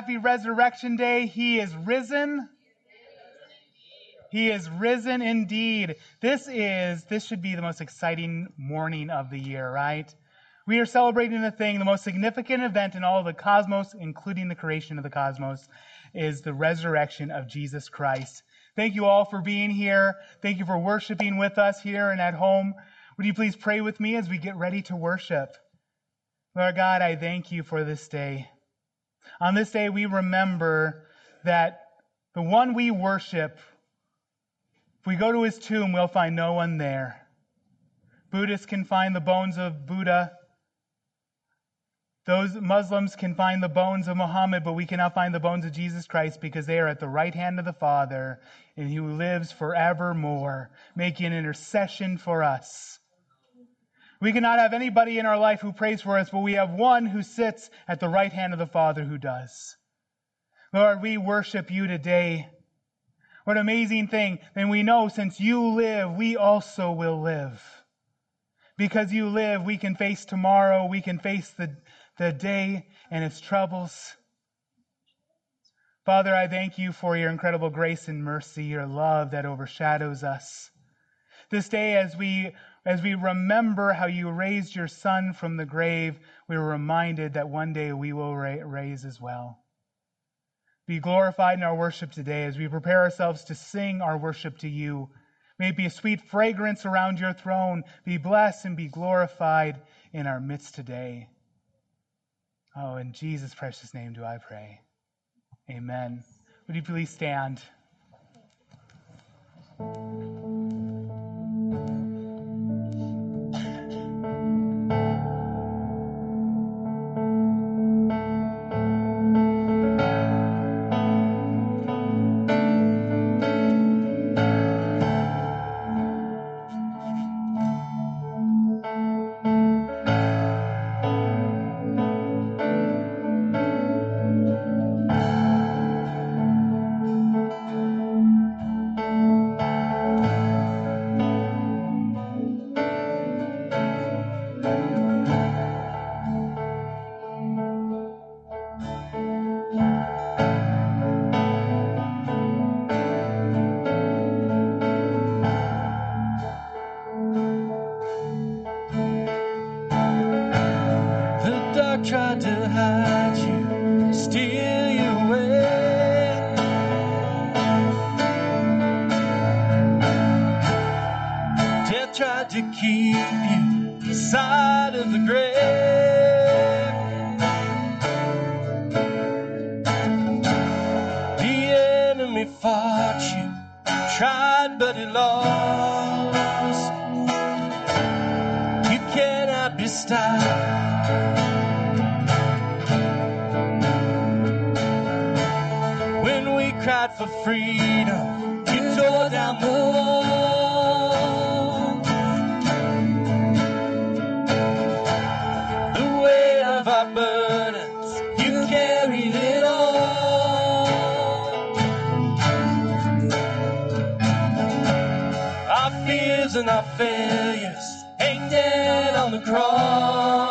Happy Resurrection Day. He is risen. He is risen indeed. This is, this should be the most exciting morning of the year, right? We are celebrating the thing, the most significant event in all of the cosmos, including the creation of the cosmos, is the resurrection of Jesus Christ. Thank you all for being here. Thank you for worshiping with us here and at home. Would you please pray with me as we get ready to worship? Lord God, I thank you for this day. On this day, we remember that the one we worship, if we go to his tomb, we'll find no one there. Buddhists can find the bones of Buddha. Those Muslims can find the bones of Muhammad, but we cannot find the bones of Jesus Christ because they are at the right hand of the Father and he lives forevermore, making intercession for us. We cannot have anybody in our life who prays for us, but we have one who sits at the right hand of the Father who does. Lord, we worship you today. What an amazing thing. And we know since you live, we also will live. Because you live, we can face tomorrow, we can face the, the day and its troubles. Father, I thank you for your incredible grace and mercy, your love that overshadows us. This day, as we as we remember how you raised your son from the grave, we are reminded that one day we will raise as well. Be glorified in our worship today as we prepare ourselves to sing our worship to you. May it be a sweet fragrance around your throne. Be blessed and be glorified in our midst today. Oh, in Jesus' precious name do I pray. Amen. Would you please stand? Against our God.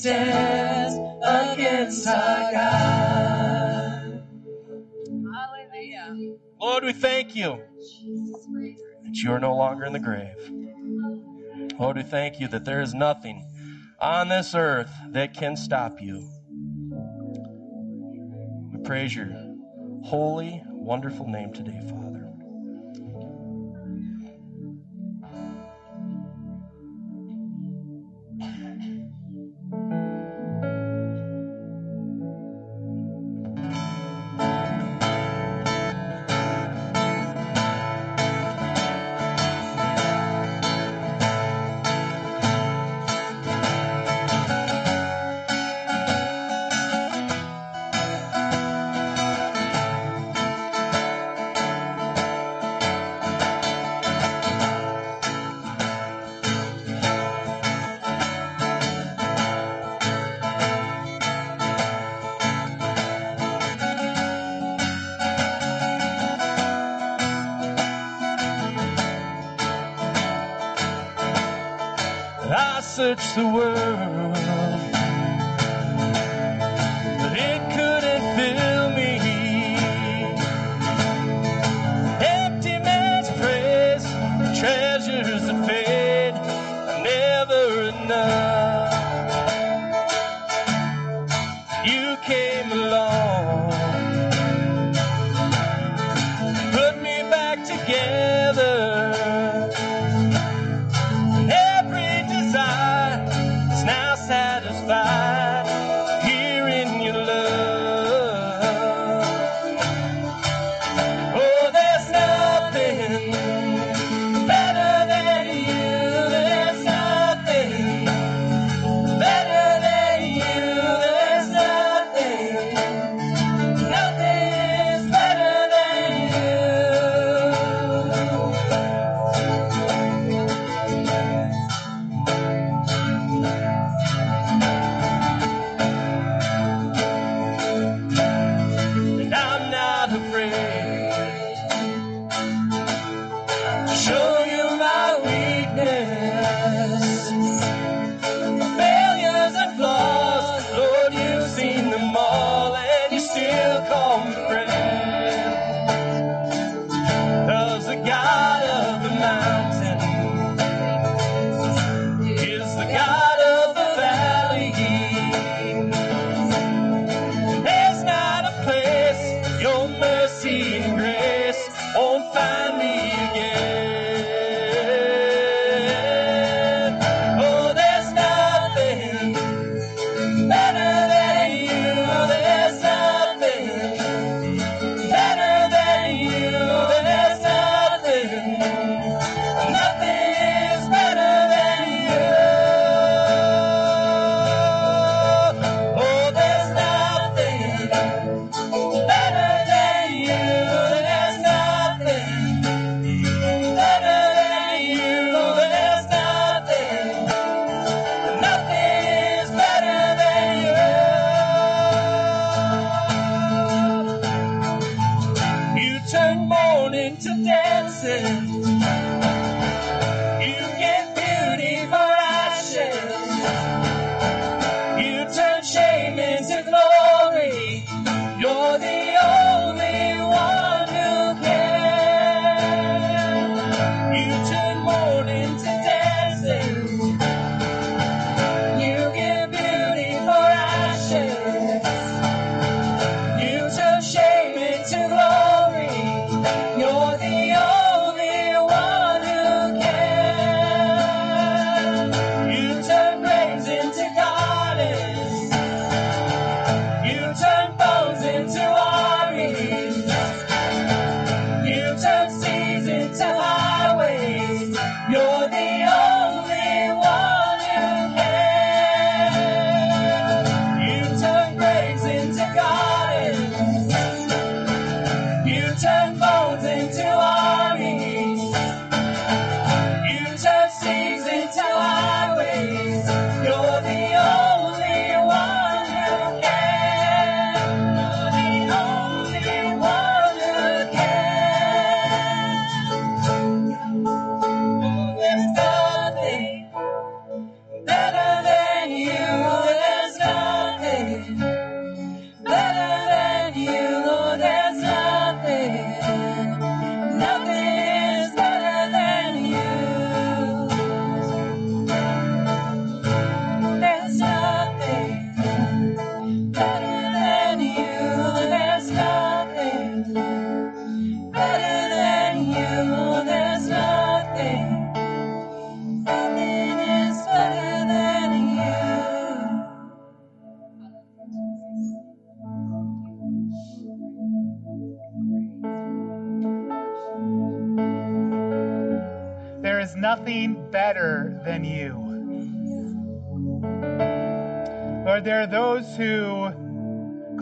stands against our God. Hallelujah. Lord, we thank you that you are no longer in the grave. Lord, we thank you that there is nothing on this earth that can stop you. We praise your holy, wonderful name today, Father. search the world.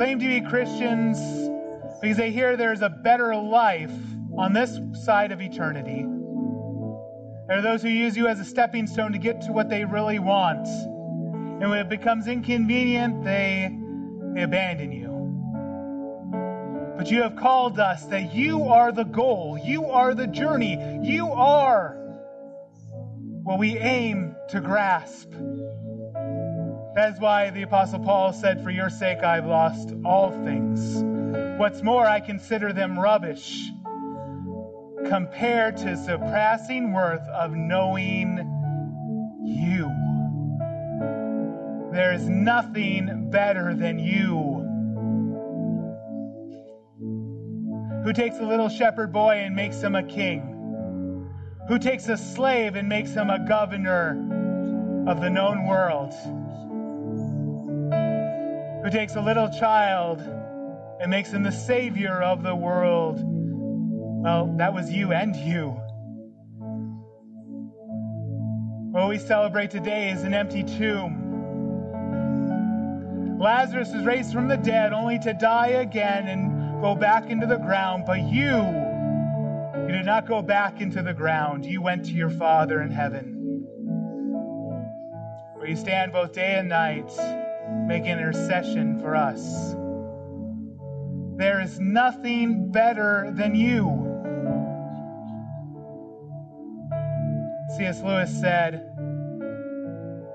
Claim to be Christians because they hear there's a better life on this side of eternity. There are those who use you as a stepping stone to get to what they really want. And when it becomes inconvenient, they, they abandon you. But you have called us that you are the goal, you are the journey, you are what we aim to grasp. That is why the Apostle Paul said, For your sake I've lost all things. What's more, I consider them rubbish compared to surpassing worth of knowing you. There is nothing better than you. Who takes a little shepherd boy and makes him a king? Who takes a slave and makes him a governor of the known world? Who takes a little child and makes him the savior of the world? Well, that was you and you. What we celebrate today is an empty tomb. Lazarus was raised from the dead only to die again and go back into the ground, but you, you did not go back into the ground. You went to your Father in heaven, where you stand both day and night, making intercession for us. There is nothing better than you. C.S. Lewis said,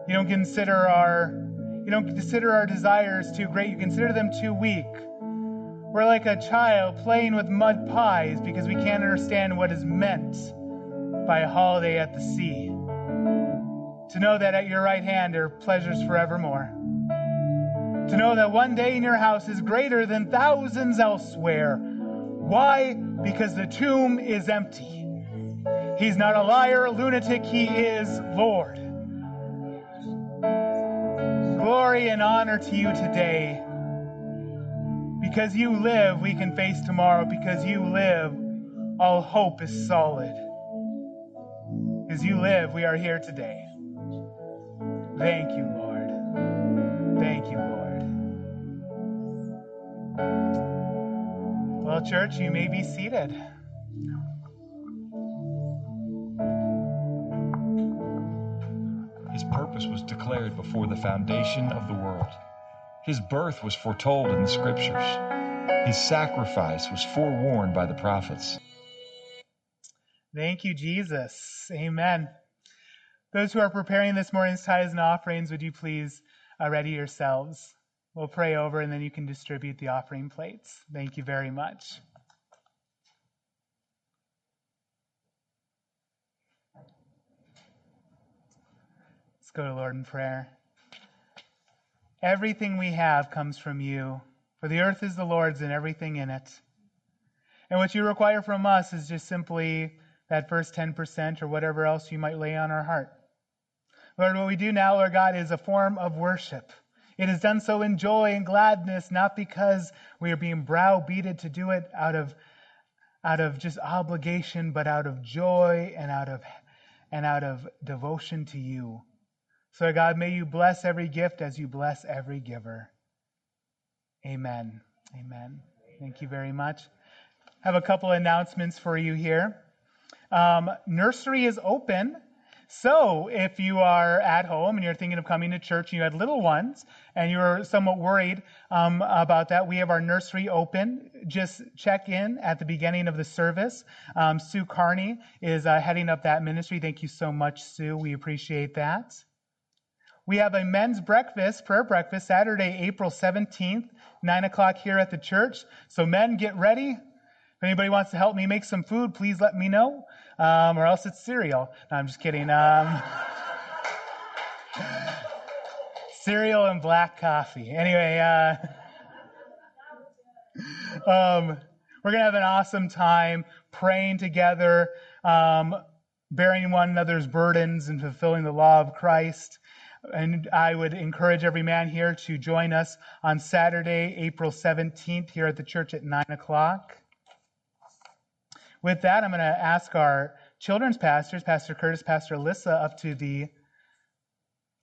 You don't consider our you don't consider our desires too great, you consider them too weak. We're like a child playing with mud pies because we can't understand what is meant by a holiday at the sea. To know that at your right hand are pleasures forevermore. To know that one day in your house is greater than thousands elsewhere. Why? Because the tomb is empty. He's not a liar, a lunatic, he is Lord. Glory and honor to you today. Because you live, we can face tomorrow. Because you live, all hope is solid. Because you live, we are here today. Thank you, Lord. Thank you, Lord. Well, church, you may be seated. His purpose was declared before the foundation of the world. His birth was foretold in the scriptures. His sacrifice was forewarned by the prophets. Thank you, Jesus. Amen. Those who are preparing this morning's tithes and offerings, would you please uh, ready yourselves? We'll pray over and then you can distribute the offering plates. Thank you very much. Let's go to Lord in prayer. Everything we have comes from you, for the earth is the Lord's and everything in it. And what you require from us is just simply that first 10% or whatever else you might lay on our heart. Lord, what we do now, Lord God, is a form of worship. It is done so in joy and gladness, not because we are being browbeated to do it out of, out of just obligation, but out of joy and out of, and out of devotion to you. So, God, may you bless every gift as you bless every giver. Amen. Amen. Thank you very much. I have a couple announcements for you here. Um, nursery is open. So, if you are at home and you're thinking of coming to church and you had little ones and you're somewhat worried um, about that, we have our nursery open. Just check in at the beginning of the service. Um, Sue Carney is uh, heading up that ministry. Thank you so much, Sue. We appreciate that. We have a men's breakfast, prayer breakfast, Saturday, April 17th, 9 o'clock here at the church. So, men, get ready. If anybody wants to help me make some food, please let me know um, or else it's cereal. No, I'm just kidding. Um, cereal and black coffee. Anyway, uh, um, we're going to have an awesome time praying together, um, bearing one another's burdens, and fulfilling the law of Christ. And I would encourage every man here to join us on Saturday, April 17th, here at the church at 9 o'clock. With that, I'm going to ask our children's pastors, Pastor Curtis, Pastor Alyssa, up to the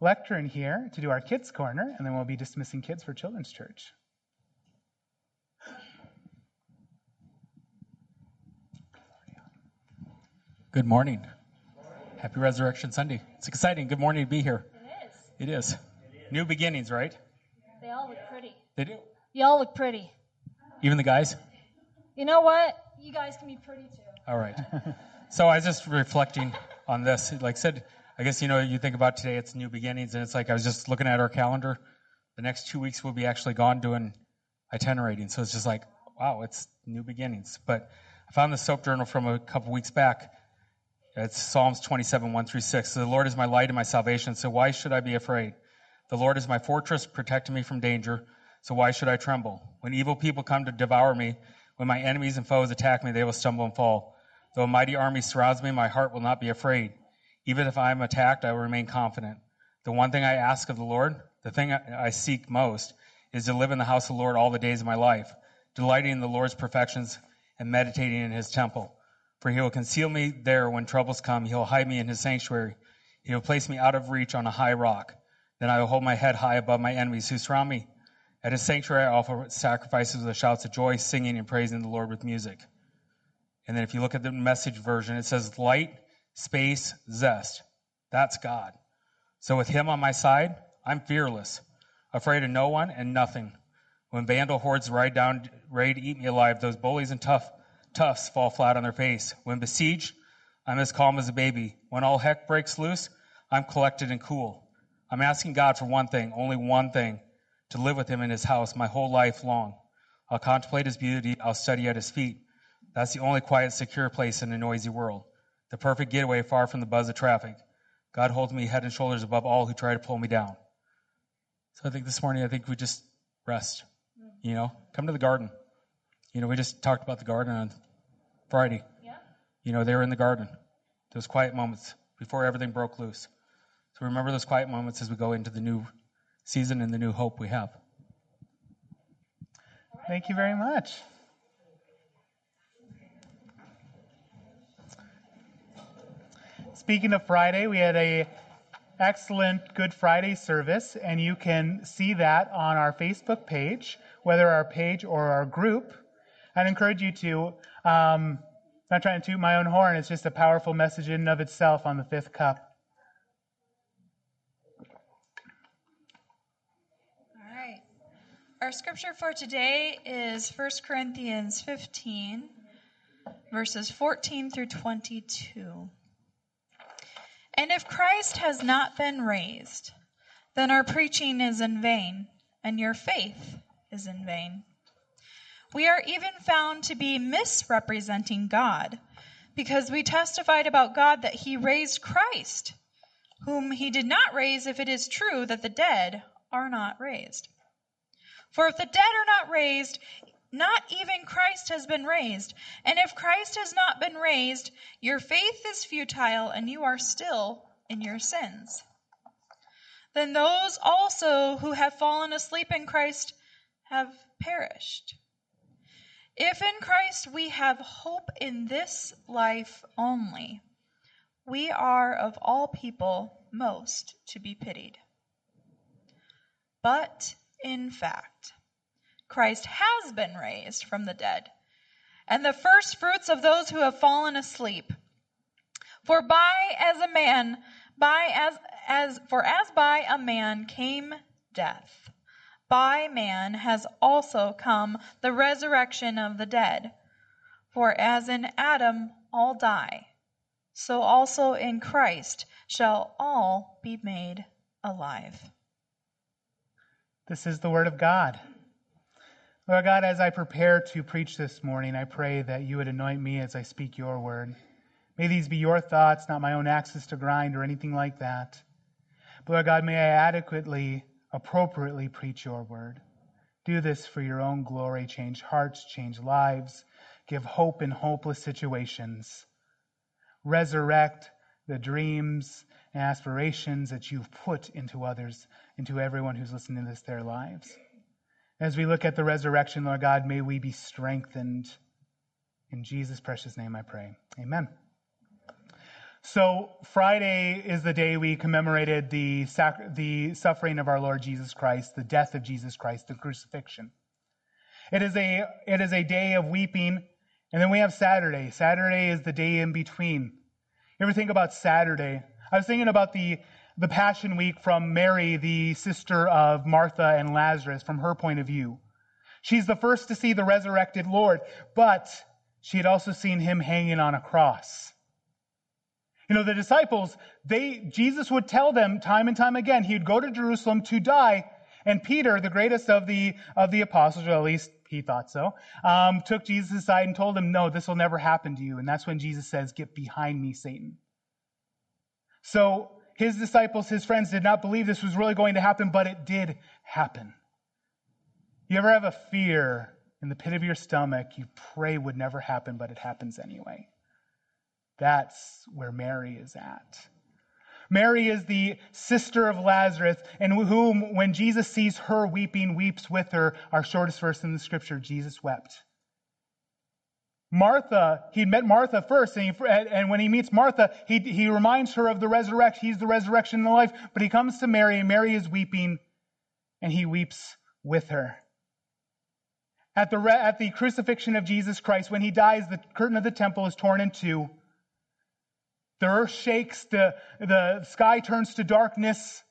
lectern here to do our kids' corner, and then we'll be dismissing kids for children's church. Good morning. Happy Resurrection Sunday. It's exciting. Good morning to be here. It is. It is. New beginnings, right? They all look pretty. They do. Y'all look pretty. Even the guys? You know what? You guys can be pretty too. All right. so I was just reflecting on this. Like I said, I guess, you know, you think about today, it's new beginnings, and it's like I was just looking at our calendar. The next two weeks we'll be actually gone doing itinerating. So it's just like, wow, it's new beginnings. But I found the soap journal from a couple weeks back. It's Psalms 27, 1 through 6. The Lord is my light and my salvation, so why should I be afraid? The Lord is my fortress, protecting me from danger, so why should I tremble? When evil people come to devour me, when my enemies and foes attack me, they will stumble and fall. Though a mighty army surrounds me, my heart will not be afraid. Even if I am attacked, I will remain confident. The one thing I ask of the Lord, the thing I seek most, is to live in the house of the Lord all the days of my life, delighting in the Lord's perfections and meditating in his temple. For he will conceal me there when troubles come. He will hide me in his sanctuary. He will place me out of reach on a high rock. Then I will hold my head high above my enemies who surround me. At his sanctuary, I offer sacrifices with shouts of joy, singing and praising the Lord with music. And then if you look at the message version, it says light, space, zest. That's God. So with him on my side, I'm fearless, afraid of no one and nothing. When vandal hordes ride down, to eat me alive, those bullies and tough toughs fall flat on their face. When besieged, I'm as calm as a baby. When all heck breaks loose, I'm collected and cool. I'm asking God for one thing, only one thing, to live with him in his house my whole life long. I'll contemplate his beauty, I'll study at his feet. That's the only quiet, secure place in a noisy world. The perfect getaway far from the buzz of traffic. God holds me head and shoulders above all who try to pull me down. So I think this morning, I think we just rest. You know, come to the garden. You know, we just talked about the garden on Friday. Yeah. You know, they were in the garden. Those quiet moments before everything broke loose. So remember those quiet moments as we go into the new season and the new hope we have. Thank you very much. Speaking of Friday, we had a excellent Good Friday service, and you can see that on our Facebook page, whether our page or our group. I'd encourage you to. Um, not trying to toot my own horn, it's just a powerful message in and of itself on the fifth cup. All right. Our scripture for today is 1 Corinthians 15, verses 14 through 22. And if Christ has not been raised, then our preaching is in vain, and your faith is in vain. We are even found to be misrepresenting God, because we testified about God that he raised Christ, whom he did not raise if it is true that the dead are not raised. For if the dead are not raised, not even Christ has been raised. And if Christ has not been raised, your faith is futile and you are still in your sins. Then those also who have fallen asleep in Christ have perished. If in Christ we have hope in this life only, we are of all people most to be pitied. But in fact, Christ has been raised from the dead, and the first fruits of those who have fallen asleep. For by as a man, by as as for as by a man came death, by man has also come the resurrection of the dead. For as in Adam all die, so also in Christ shall all be made alive. This is the word of God. Lord God, as I prepare to preach this morning, I pray that you would anoint me as I speak your word. May these be your thoughts, not my own axes to grind or anything like that. But Lord God, may I adequately, appropriately preach your word. Do this for your own glory. Change hearts, change lives, give hope in hopeless situations. Resurrect the dreams and aspirations that you've put into others, into everyone who's listening to this, their lives. As we look at the resurrection, Lord God, may we be strengthened. In Jesus' precious name I pray. Amen. So, Friday is the day we commemorated the, sac- the suffering of our Lord Jesus Christ, the death of Jesus Christ, the crucifixion. It is a, it is a day of weeping. And then we have Saturday. Saturday is the day in between. You ever think about Saturday? I was thinking about the, the Passion Week from Mary, the sister of Martha and Lazarus, from her point of view. She's the first to see the resurrected Lord, but she had also seen him hanging on a cross. You know, the disciples, they, Jesus would tell them time and time again, he'd go to Jerusalem to die, and Peter, the greatest of the, of the apostles, or at least he thought so, um, took Jesus aside and told him, no, this will never happen to you. And that's when Jesus says, get behind me, Satan. So his disciples, his friends did not believe this was really going to happen, but it did happen. You ever have a fear in the pit of your stomach you pray would never happen, but it happens anyway? That's where Mary is at. Mary is the sister of Lazarus, and whom, when Jesus sees her weeping, weeps with her. Our shortest verse in the scripture, Jesus wept. Martha, he met Martha first, and, he, and when he meets Martha, he, he reminds her of the resurrection. He's the resurrection and the life. But he comes to Mary, and Mary is weeping, and he weeps with her. At the, at the crucifixion of Jesus Christ, when he dies, the curtain of the temple is torn in two. The earth shakes, the, the sky turns to darkness.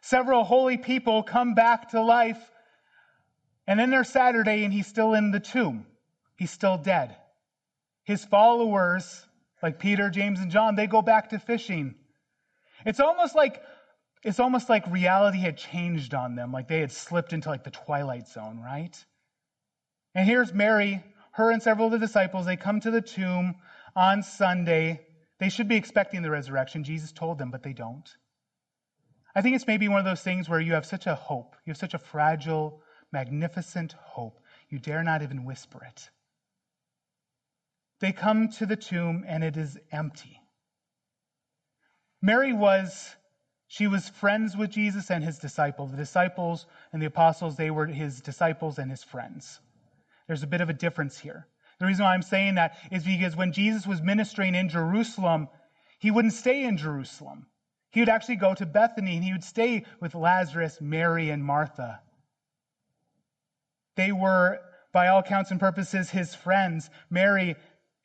Several holy people come back to life. And then there's Saturday, and he's still in the tomb. He's still dead. His followers, like Peter, James, and John, they go back to fishing. It's almost like it's almost like reality had changed on them, like they had slipped into like the twilight zone, right? And here's Mary, her and several of the disciples, they come to the tomb on Sunday. They should be expecting the resurrection. Jesus told them, but they don't. I think it's maybe one of those things where you have such a hope, you have such a fragile, magnificent hope, you dare not even whisper it. They come to the tomb and it is empty. Mary was, she was friends with Jesus and his disciples. The disciples and the apostles, they were his disciples and his friends. There's a bit of a difference here. The reason why I'm saying that is because when Jesus was ministering in Jerusalem, he wouldn't stay in Jerusalem. He would actually go to Bethany and he would stay with Lazarus, Mary, and Martha. They were, by all counts and purposes, his friends. Mary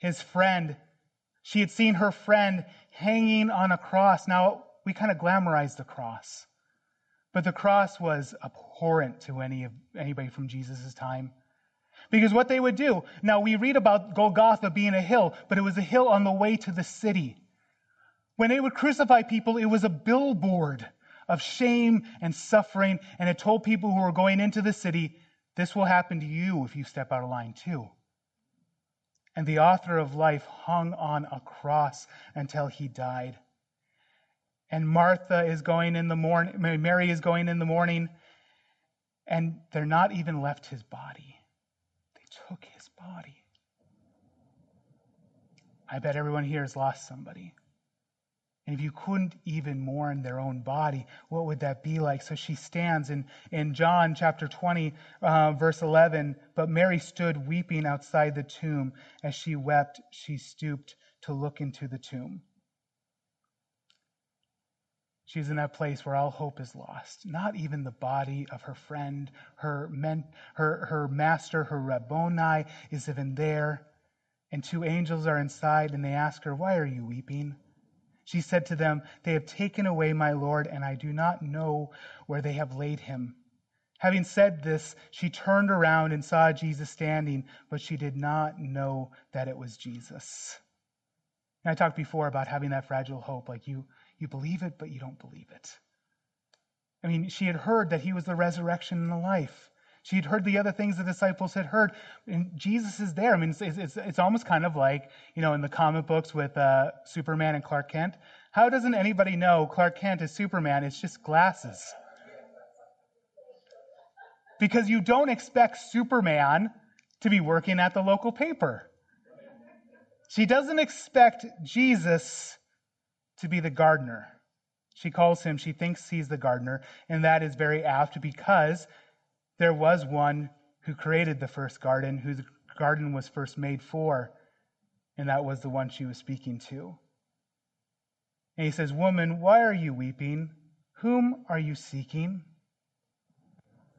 his friend. She had seen her friend hanging on a cross. Now, we kind of glamorize the cross, but the cross was abhorrent to any of, anybody from Jesus' time. Because what they would do, now we read about Golgotha being a hill, but it was a hill on the way to the city. When they would crucify people, it was a billboard of shame and suffering, and it told people who were going into the city, this will happen to you if you step out of line too. And the author of life hung on a cross until he died. And Martha is going in the morning, Mary is going in the morning, and they're not even left his body. They took his body. I bet everyone here has lost somebody. And if you couldn't even mourn their own body, what would that be like? So she stands in, in John chapter 20, uh, verse 11. But Mary stood weeping outside the tomb. As she wept, she stooped to look into the tomb. She's in that place where all hope is lost. Not even the body of her friend, her, men, her, her master, her Rabboni is even there. And two angels are inside and they ask her, Why are you weeping? She said to them, They have taken away my Lord, and I do not know where they have laid him. Having said this, she turned around and saw Jesus standing, but she did not know that it was Jesus. And I talked before about having that fragile hope, like you, you believe it, but you don't believe it. I mean, she had heard that he was the resurrection and the life. She had heard the other things the disciples had heard, and Jesus is there. I mean, it's, it's, it's almost kind of like, you know, in the comic books with uh, Superman and Clark Kent. How doesn't anybody know Clark Kent is Superman? It's just glasses. Because you don't expect Superman to be working at the local paper. She doesn't expect Jesus to be the gardener. She calls him, she thinks he's the gardener, and that is very apt because there was one who created the first garden, whose garden was first made for, and that was the one she was speaking to. And he says, Woman, why are you weeping? Whom are you seeking?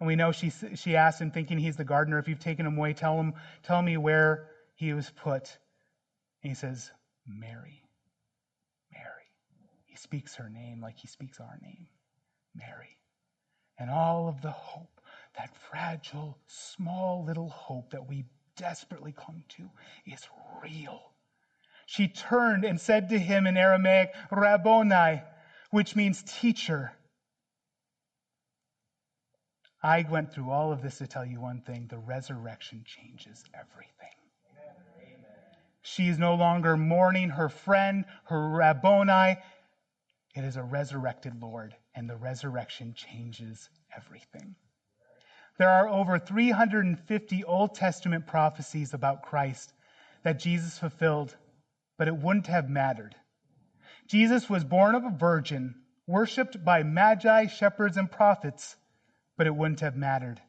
And we know she, she asked him, thinking he's the gardener, if you've taken him away, tell him, tell me where he was put. And he says, Mary. Mary. He speaks her name like he speaks our name. Mary. And all of the hope that fragile, small little hope that we desperately clung to is real. She turned and said to him in Aramaic, Rabboni, which means teacher. I went through all of this to tell you one thing the resurrection changes everything. She is no longer mourning her friend, her Rabboni. It is a resurrected Lord, and the resurrection changes everything. There are over 350 Old Testament prophecies about Christ that Jesus fulfilled, but it wouldn't have mattered. Jesus was born of a virgin, worshiped by magi, shepherds, and prophets, but it wouldn't have mattered.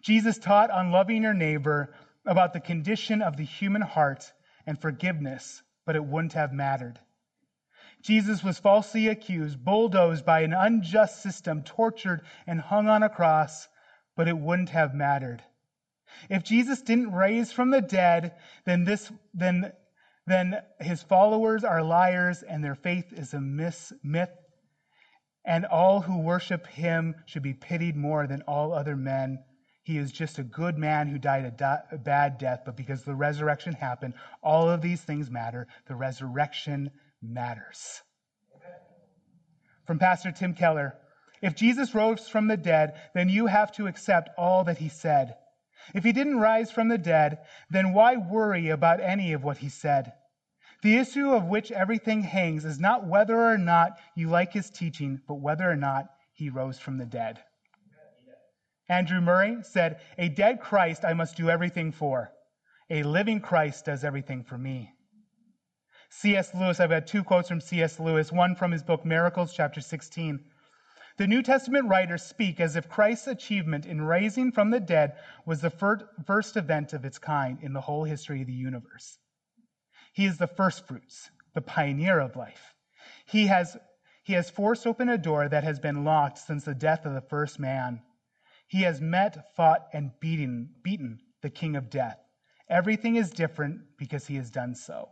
Jesus taught on loving your neighbor about the condition of the human heart and forgiveness, but it wouldn't have mattered. Jesus was falsely accused, bulldozed by an unjust system, tortured, and hung on a cross, but it wouldn't have mattered. If Jesus didn't raise from the dead, then this, then, then his followers are liars and their faith is a myth, and all who worship him should be pitied more than all other men. He is just a good man who died a, di- a bad death, but because the resurrection happened, all of these things matter. The resurrection matters. From Pastor Tim Keller, if Jesus rose from the dead, then you have to accept all that he said. If he didn't rise from the dead, then why worry about any of what he said? The issue of which everything hangs is not whether or not you like his teaching, but whether or not he rose from the dead. Andrew Murray said, A dead Christ I must do everything for. A living Christ does everything for me. C.S. Lewis, I've had two quotes from C.S. Lewis, one from his book Miracles, chapter 16. The New Testament writers speak as if Christ's achievement in raising from the dead was the first event of its kind in the whole history of the universe. He is the first fruits, the pioneer of life. He has, he has forced open a door that has been locked since the death of the first man. He has met, fought, and beaten, beaten the king of death. Everything is different because he has done so.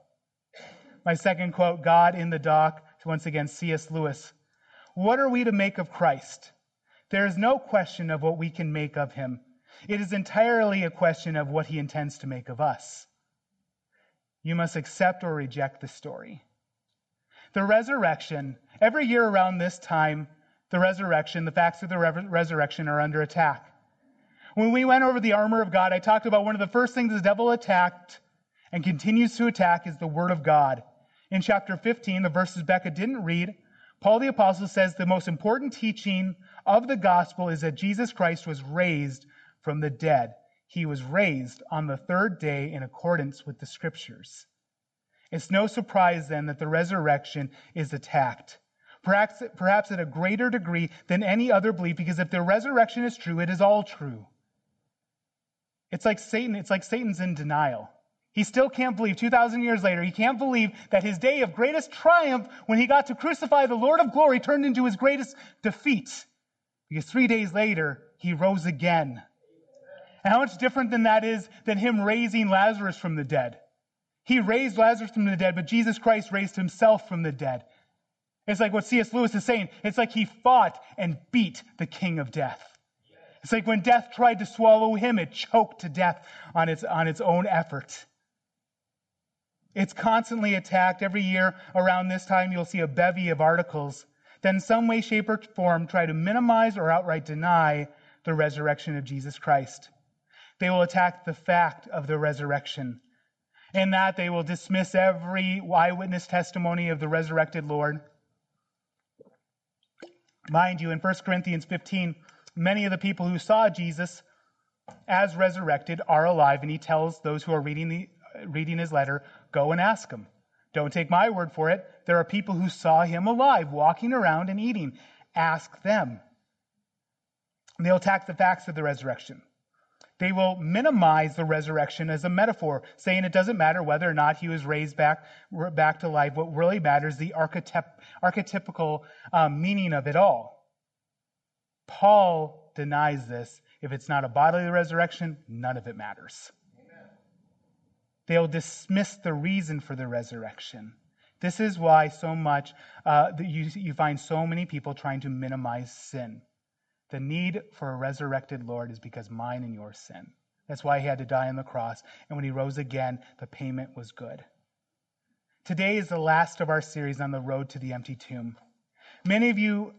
My second quote God in the dock, once again, C.S. Lewis. What are we to make of Christ? There is no question of what we can make of him. It is entirely a question of what he intends to make of us. You must accept or reject the story. The resurrection, every year around this time, the resurrection, the facts of the re- resurrection are under attack. When we went over the armor of God, I talked about one of the first things the devil attacked and continues to attack is the word of God. In chapter 15, the verses Becca didn't read, Paul the apostle says the most important teaching of the gospel is that Jesus Christ was raised from the dead. He was raised on the third day in accordance with the scriptures. It's no surprise then that the resurrection is attacked. Perhaps, perhaps at a greater degree than any other belief, because if the resurrection is true, it is all true. It's like Satan, it's like Satan's in denial. He still can't believe, 2,000 years later, he can't believe that his day of greatest triumph, when he got to crucify the Lord of glory, turned into his greatest defeat. Because three days later, he rose again. And how much different than that is than him raising Lazarus from the dead. He raised Lazarus from the dead, but Jesus Christ raised himself from the dead. It's like what C.S. Lewis is saying. It's like he fought and beat the king of death. It's like when death tried to swallow him, it choked to death on its, on its own effort. It's constantly attacked. Every year around this time, you'll see a bevy of articles that in some way, shape, or form try to minimize or outright deny the resurrection of Jesus Christ. They will attack the fact of the resurrection. In that, they will dismiss every eyewitness testimony of the resurrected Lord. Mind you, in 1 Corinthians 15, many of the people who saw Jesus as resurrected are alive, and he tells those who are reading, the, reading his letter, go and ask him. Don't take my word for it. There are people who saw him alive, walking around and eating. Ask them. They'll attack the facts of the resurrection. They will minimize the resurrection as a metaphor, saying it doesn't matter whether or not he was raised back, back to life. What really matters is the archetyp, archetypical um, meaning of it all. Paul denies this. If it's not a bodily resurrection, none of it matters. They'll dismiss the reason for the resurrection. This is why so much uh, you, you find so many people trying to minimize sin. The need for a resurrected Lord is because mine and your sin. That's why he had to die on the cross. And when he rose again, the payment was good. Today is the last of our series on the road to the empty tomb. Many of you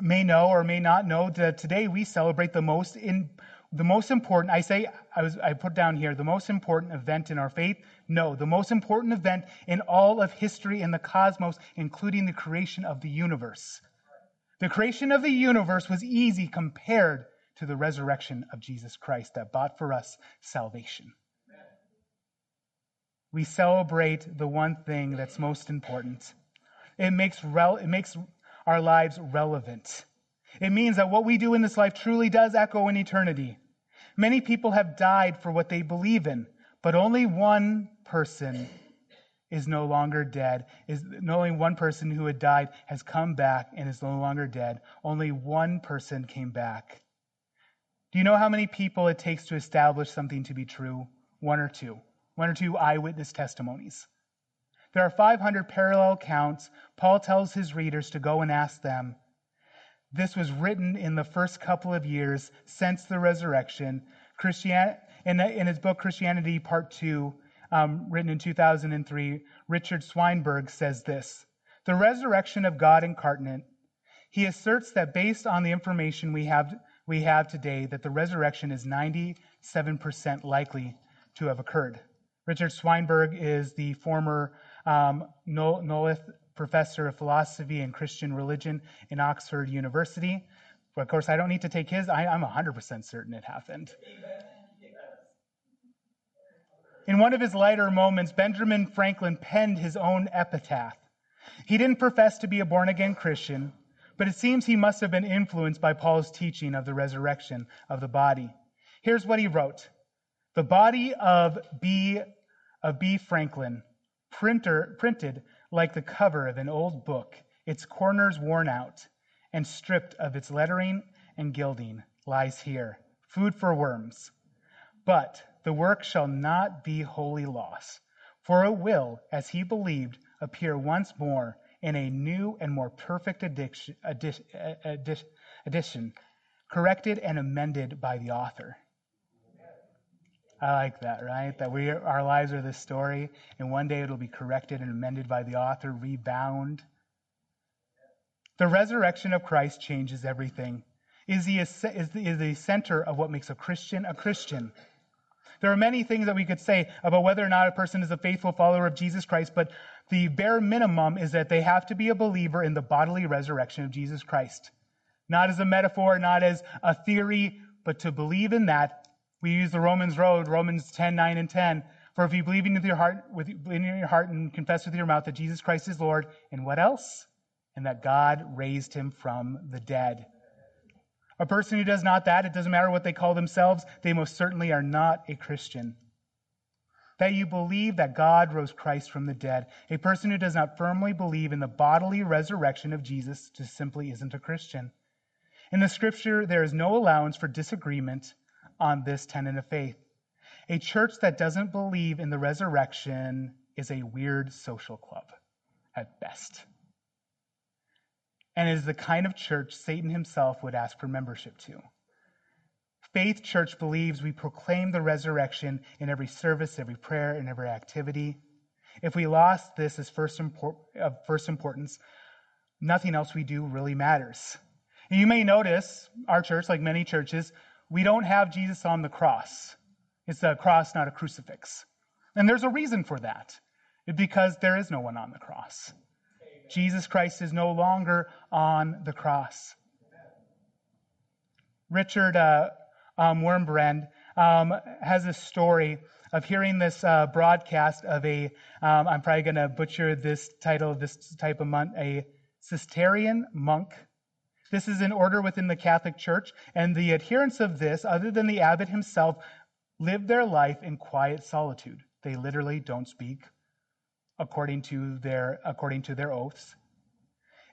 may know or may not know that today we celebrate the most in the most important i say i was i put down here the most important event in our faith? No. The most important event in all of history and the cosmos including the creation of the universe. The creation of the universe was easy compared to the resurrection of jesus christ that bought for us salvation. We celebrate the one thing that's most important. It makes rel- it makes our lives relevant. It means that what we do in this life truly does echo in eternity. Many people have died for what they believe in, but only one person is no longer dead. Is only one person who had died has come back and is no longer dead. Only one person came back. Do you know how many people it takes to establish something to be true? One or two. One or two eyewitness testimonies. There are 500 parallel accounts. Paul tells his readers to go and ask them. This was written in the first couple of years since the resurrection. Christian, in, in his book Christianity Part 2, um, written in 2003, Richard Swinburne says this The resurrection of God incarnate. He asserts that based on the information we have, we have today, that the resurrection is 97% likely to have occurred. Richard Swinburne is the former um, Professor of Philosophy and Christian Religion in Oxford University. But of course, I don't need to take his. I, am 100% certain it happened. In one of his lighter moments, Benjamin Franklin penned his own epitaph. He didn't profess to be a born again Christian, but it seems he must have been influenced by Paul's teaching of the resurrection of the body. Here's what he wrote The body of B. Of B. Franklin printer, printed like the cover of an old book, its corners worn out and stripped of its lettering and gilding, lies here, food for worms. But the work shall not be wholly lost, for it will, as he believed, appear once more in a new and more perfect addition. corrected and amended by the author. I like that, right? That we our lives are this story, and one day it'll be corrected and amended by the author, rebound. The resurrection of Christ changes everything. Is the, is the, is the center of what makes a Christian a Christian. There are many things that we could say about whether or not a person is a faithful follower of Jesus Christ, but the bare minimum is that they have to be a believer in the bodily resurrection of Jesus Christ. Not as a metaphor, not as a theory, but to believe in that. We use the Romans road, Romans 10, 9, and 10. For if you believe in your heart, with, in your heart and confess with your mouth that Jesus Christ is Lord, and what else? And that God raised him from the dead. A person who does not that, it doesn't matter what they call themselves, they most certainly are not a Christian. That you believe that God rose Christ from the dead. A person who does not firmly believe in the bodily resurrection of Jesus just simply isn't a Christian. In the scripture, there is no allowance for disagreement on this tenet of faith. A church that doesn't believe in the resurrection is a weird social club at best and is the kind of church Satan himself would ask for membership to. Faith Church believes we proclaim the resurrection in every service, every prayer, and every activity. If we lost this as first import, of first importance, nothing else we do really matters. And you may notice our church, like many churches, we don't have Jesus on the cross. It's a cross, not a crucifix. And there's a reason for that. Because there is no one on the cross. Jesus Christ is no longer on the cross. Richard uh, um, Wurmbrand um, has a story of hearing this uh, broadcast of a, um, I'm probably going to butcher this title this type of monk, a Cistercian monk. This is an order within the Catholic Church, and the adherents of this, other than the abbot himself, live their life in quiet solitude. They literally don't speak according to their, according to their oaths.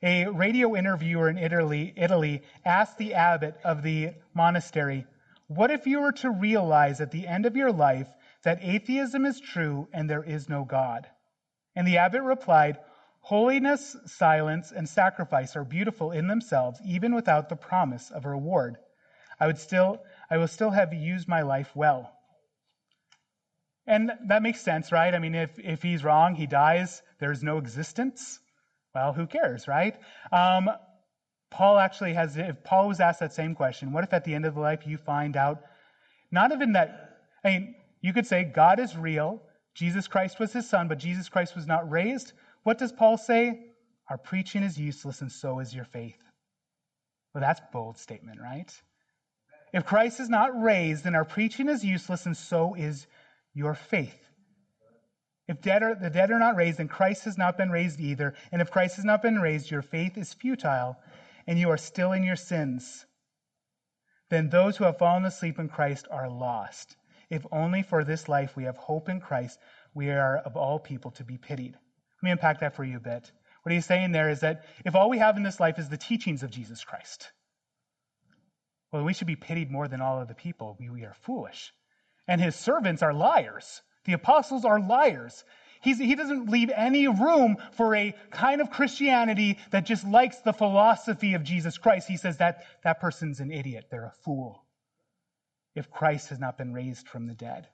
A radio interviewer in Italy, Italy asked the abbot of the monastery, What if you were to realize at the end of your life that atheism is true and there is no God? And the abbot replied, Holiness, silence, and sacrifice are beautiful in themselves, even without the promise of a reward. I would still, I will still have used my life well. And that makes sense, right? I mean, if, if he's wrong, he dies, there's no existence. Well, who cares, right? Um, Paul actually has, if Paul was asked that same question, what if at the end of the life you find out, not even that, I mean, you could say God is real, Jesus Christ was his son, but Jesus Christ was not raised. What does Paul say? Our preaching is useless and so is your faith. Well, that's a bold statement, right? If Christ is not raised, then our preaching is useless and so is your faith. If dead are, the dead are not raised, then Christ has not been raised either. And if Christ has not been raised, your faith is futile, and you are still in your sins. Then those who have fallen asleep in Christ are lost. If only for this life we have hope in Christ, we are of all people to be pitied. Let me unpack that for you a bit. What he's saying there is that if all we have in this life is the teachings of Jesus Christ, well, we should be pitied more than all the people. We, we are foolish and his servants are liars. The apostles are liars. He's, he doesn't leave any room for a kind of Christianity that just likes the philosophy of Jesus Christ. He says that that person's an idiot. They're a fool if Christ has not been raised from the dead.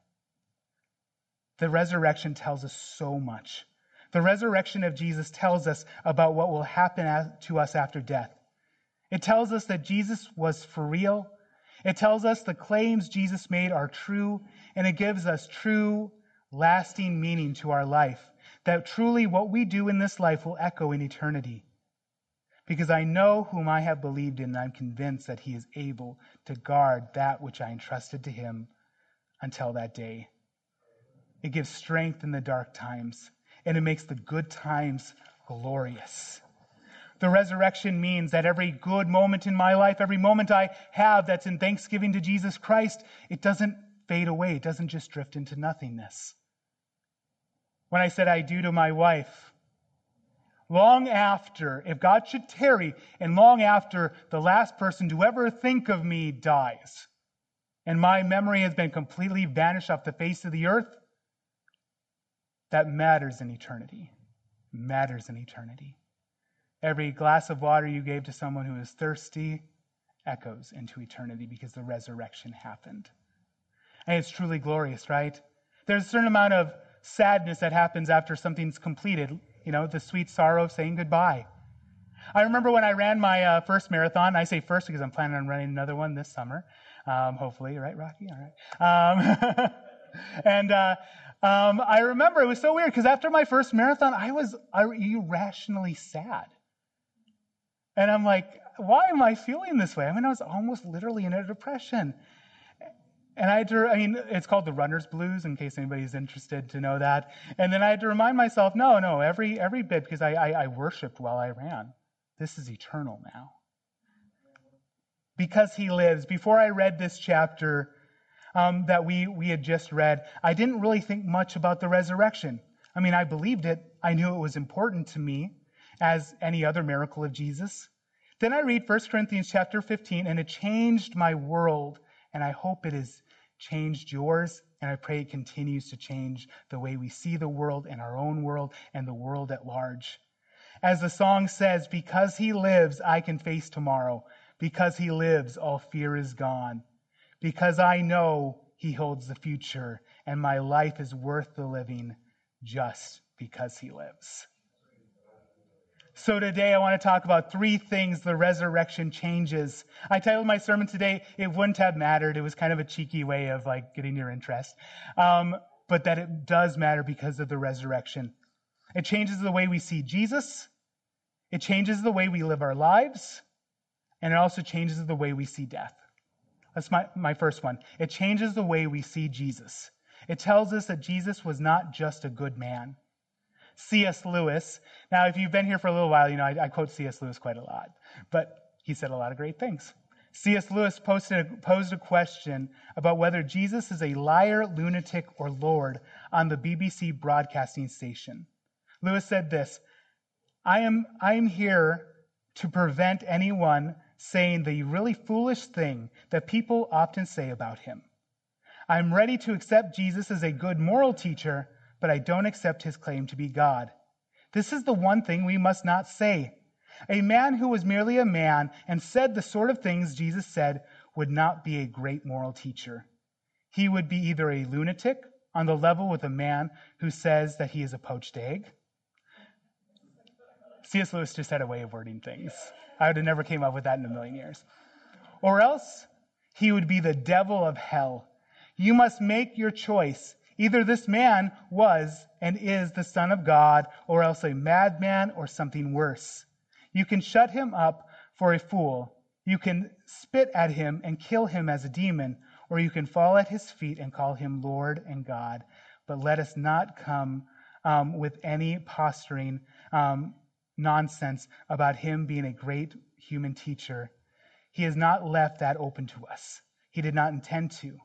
The resurrection tells us so much. The resurrection of Jesus tells us about what will happen to us after death. It tells us that Jesus was for real it tells us the claims Jesus made are true, and it gives us true, lasting meaning to our life. That truly what we do in this life will echo in eternity. Because I know whom I have believed in, and I'm convinced that he is able to guard that which I entrusted to him until that day. It gives strength in the dark times, and it makes the good times glorious. The resurrection means that every good moment in my life, every moment I have that's in thanksgiving to Jesus Christ, it doesn't fade away. It doesn't just drift into nothingness. When I said I do to my wife, long after, if God should tarry, and long after the last person to ever think of me dies, and my memory has been completely vanished off the face of the earth, that matters in eternity. Matters in eternity every glass of water you gave to someone who is thirsty, echoes into eternity because the resurrection happened. And it's truly glorious, right? There's a certain amount of sadness that happens after something's completed, you know, the sweet sorrow of saying goodbye. I remember when I ran my uh, first marathon. I say first because I'm planning on running another one this summer, um, hopefully, right, Rocky? All right. Um, and uh, um, I remember it was so weird because after my first marathon, I was irrationally sad. And I'm like, why am I feeling this way? I mean, I was almost literally in a depression. And I had to, I mean, it's called the runner's blues in case anybody's interested to know that. And then I had to remind myself, no, no, every, every bit, because I, I, I worshiped while I ran. This is eternal now. Because he lives. Before I read this chapter um, that we, we had just read, I didn't really think much about the resurrection. I mean, I believed it. I knew it was important to me as any other miracle of Jesus. Then I read 1 Corinthians chapter 15 and it changed my world and I hope it has changed yours and I pray it continues to change the way we see the world and our own world and the world at large. As the song says, because he lives, I can face tomorrow. Because he lives, all fear is gone. Because I know he holds the future and my life is worth the living just because he lives. So today I want to talk about three things the resurrection changes. I titled my sermon today, It Wouldn't Have Mattered. It was kind of a cheeky way of like getting your interest. Um, but that it does matter because of the resurrection. It changes the way we see Jesus. It changes the way we live our lives. And it also changes the way we see death. That's my, my first one. It changes the way we see Jesus. It tells us that Jesus was not just a good man. C.S. Lewis. Now, if you've been here for a little while, you know I, I quote C.S. Lewis quite a lot, but he said a lot of great things. C.S. Lewis posted, posed a question about whether Jesus is a liar, lunatic, or Lord on the BBC broadcasting station. Lewis said this I am, I am here to prevent anyone saying the really foolish thing that people often say about him. I'm ready to accept Jesus as a good moral teacher, but I don't accept his claim to be God. This is the one thing we must not say. A man who was merely a man and said the sort of things Jesus said would not be a great moral teacher. He would be either a lunatic on the level with a man who says that he is a poached egg. C.S. Lewis just had a way of wording things. I would have never came up with that in a million years. Or else he would be the devil of hell. You must make your choice. Either this man was and is the Son of God, or else a madman or something worse. You can shut him up for a fool. You can spit at him and kill him as a demon, or you can fall at his feet and call him Lord and God. But let us not come um, with any posturing um, nonsense about him being a great human teacher. He has not left that open to us. He did not intend to.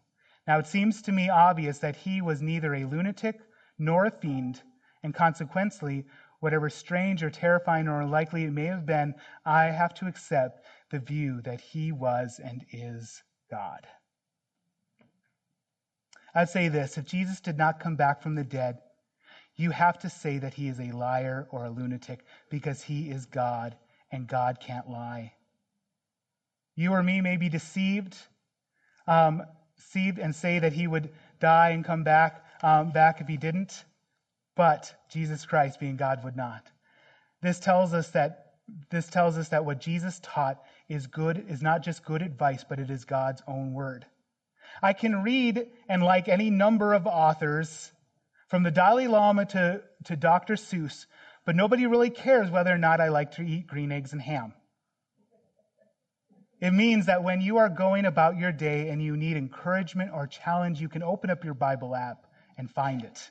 Now, it seems to me obvious that he was neither a lunatic nor a fiend, and consequently, whatever strange or terrifying or unlikely it may have been, I have to accept the view that he was and is God. I'd say this if Jesus did not come back from the dead, you have to say that he is a liar or a lunatic because he is God and God can't lie. You or me may be deceived. Um, seed and say that he would die and come back, um, back if he didn't. But Jesus Christ, being God, would not. This tells us that this tells us that what Jesus taught is good, is not just good advice, but it is God's own word. I can read and like any number of authors, from the Dalai Lama to, to Dr. Seuss, but nobody really cares whether or not I like to eat green eggs and ham. It means that when you are going about your day and you need encouragement or challenge, you can open up your Bible app and find it.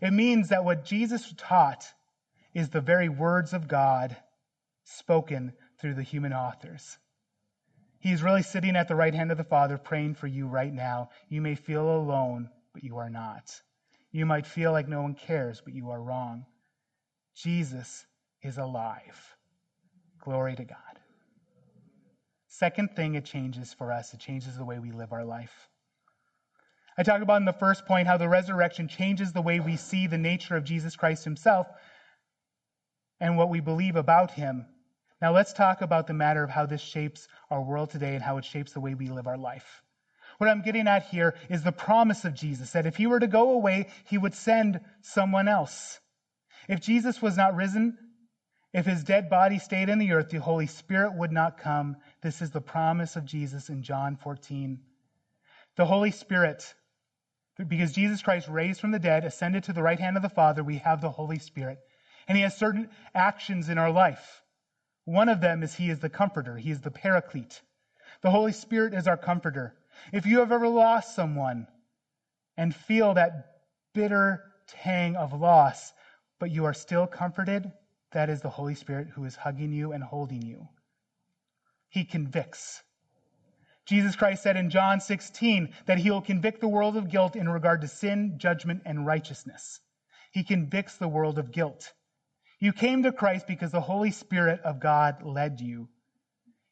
It means that what Jesus taught is the very words of God spoken through the human authors. He is really sitting at the right hand of the Father praying for you right now. You may feel alone, but you are not. You might feel like no one cares, but you are wrong. Jesus is alive. Glory to God. Second thing it changes for us, it changes the way we live our life. I talk about in the first point how the resurrection changes the way we see the nature of Jesus Christ himself and what we believe about him. Now let's talk about the matter of how this shapes our world today and how it shapes the way we live our life. What I'm getting at here is the promise of Jesus that if he were to go away, he would send someone else. If Jesus was not risen, if his dead body stayed in the earth, the Holy Spirit would not come. This is the promise of Jesus in John 14. The Holy Spirit, because Jesus Christ raised from the dead, ascended to the right hand of the Father, we have the Holy Spirit. And he has certain actions in our life. One of them is he is the comforter, he is the paraclete. The Holy Spirit is our comforter. If you have ever lost someone and feel that bitter tang of loss, but you are still comforted, that is the Holy Spirit who is hugging you and holding you. He convicts. Jesus Christ said in John 16 that he will convict the world of guilt in regard to sin, judgment, and righteousness. He convicts the world of guilt. You came to Christ because the Holy Spirit of God led you.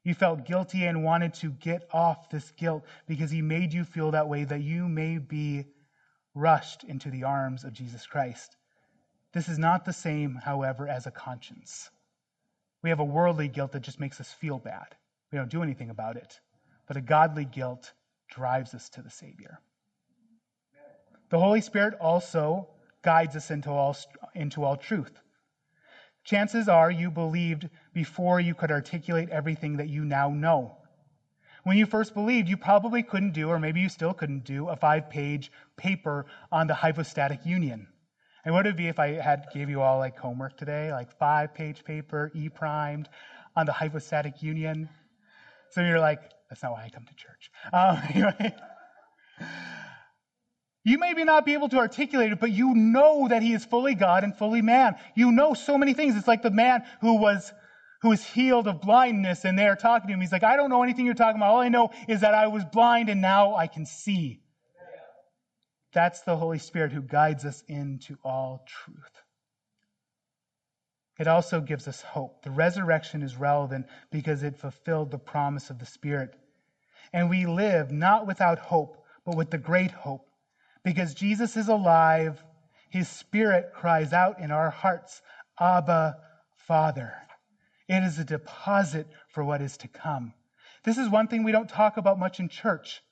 You felt guilty and wanted to get off this guilt because he made you feel that way that you may be rushed into the arms of Jesus Christ. This is not the same, however, as a conscience. We have a worldly guilt that just makes us feel bad. We don't do anything about it. But a godly guilt drives us to the Savior. The Holy Spirit also guides us into all, into all truth. Chances are you believed before you could articulate everything that you now know. When you first believed, you probably couldn't do, or maybe you still couldn't do, a five page paper on the hypostatic union. And what would it be if I had gave you all like homework today, like five page paper, e primed on the hypostatic union? So you're like, that's not why I come to church. Um, anyway. You maybe not be able to articulate it, but you know that he is fully God and fully man. You know so many things. It's like the man who was who was healed of blindness and they're talking to him. He's like, I don't know anything you're talking about. All I know is that I was blind and now I can see. That's the Holy Spirit who guides us into all truth. It also gives us hope. The resurrection is relevant because it fulfilled the promise of the Spirit. And we live not without hope, but with the great hope because Jesus is alive, his spirit cries out in our hearts, Abba, Father. It is a deposit for what is to come. This is one thing we don't talk about much in church.